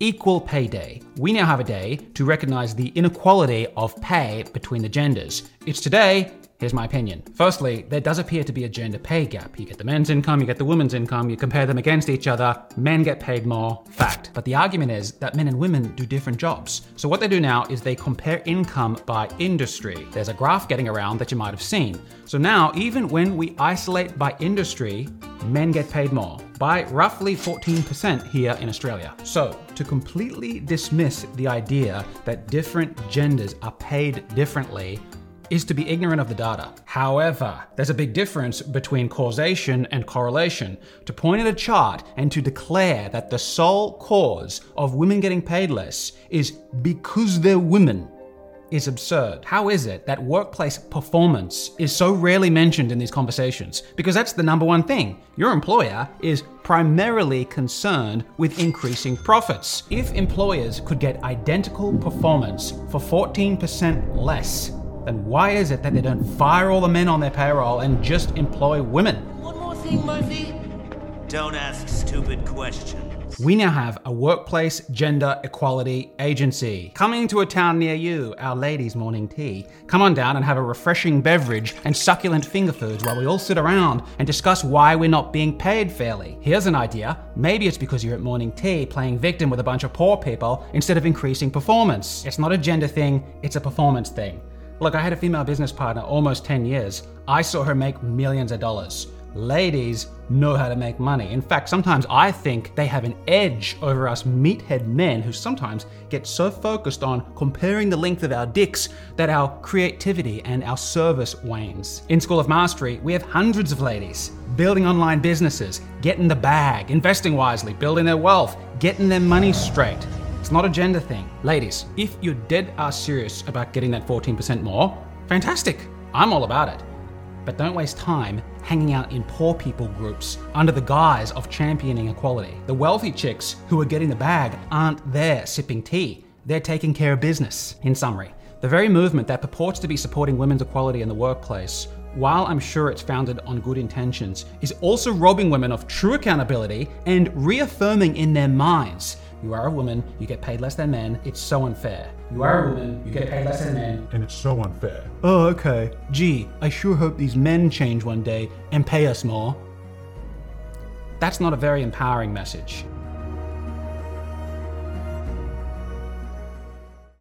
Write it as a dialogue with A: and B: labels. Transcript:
A: Equal Pay Day. We now have a day to recognize the inequality of pay between the genders. It's today. Here's my opinion. Firstly, there does appear to be a gender pay gap. You get the men's income, you get the women's income, you compare them against each other, men get paid more, fact. But the argument is that men and women do different jobs. So what they do now is they compare income by industry. There's a graph getting around that you might have seen. So now, even when we isolate by industry, men get paid more by roughly 14% here in Australia. So, to completely dismiss the idea that different genders are paid differently is to be ignorant of the data. However, there's a big difference between causation and correlation. To point at a chart and to declare that the sole cause of women getting paid less is because they're women is absurd. How is it that workplace performance is so rarely mentioned in these conversations? Because that's the number one thing. Your employer is primarily concerned with increasing profits. If employers could get identical performance for 14% less, then why is it that they don't fire all the men on their payroll and just employ women?
B: One more thing, Murphy. Don't ask stupid questions.
A: We now have a workplace gender equality agency coming to a town near you, our ladies' morning tea. Come on down and have a refreshing beverage and succulent finger foods while we all sit around and discuss why we're not being paid fairly. Here's an idea maybe it's because you're at morning tea playing victim with a bunch of poor people instead of increasing performance. It's not a gender thing, it's a performance thing. Look, I had a female business partner almost 10 years. I saw her make millions of dollars. Ladies know how to make money. In fact, sometimes I think they have an edge over us meathead men who sometimes get so focused on comparing the length of our dicks that our creativity and our service wanes. In School of Mastery, we have hundreds of ladies building online businesses, getting the bag, investing wisely, building their wealth, getting their money straight. It's not a gender thing. Ladies, if you're dead ass serious about getting that 14% more, fantastic. I'm all about it. But don't waste time hanging out in poor people groups under the guise of championing equality. The wealthy chicks who are getting the bag aren't there sipping tea, they're taking care of business. In summary, the very movement that purports to be supporting women's equality in the workplace while I'm sure it's founded on good intentions, is also robbing women of true accountability and reaffirming in their minds you are a woman, you get paid less than men, it's so unfair. You are a woman, you get paid less than men.
C: and it's so unfair.
A: Oh, okay. Gee, I sure hope these men change one day and pay us more. That's not a very empowering message.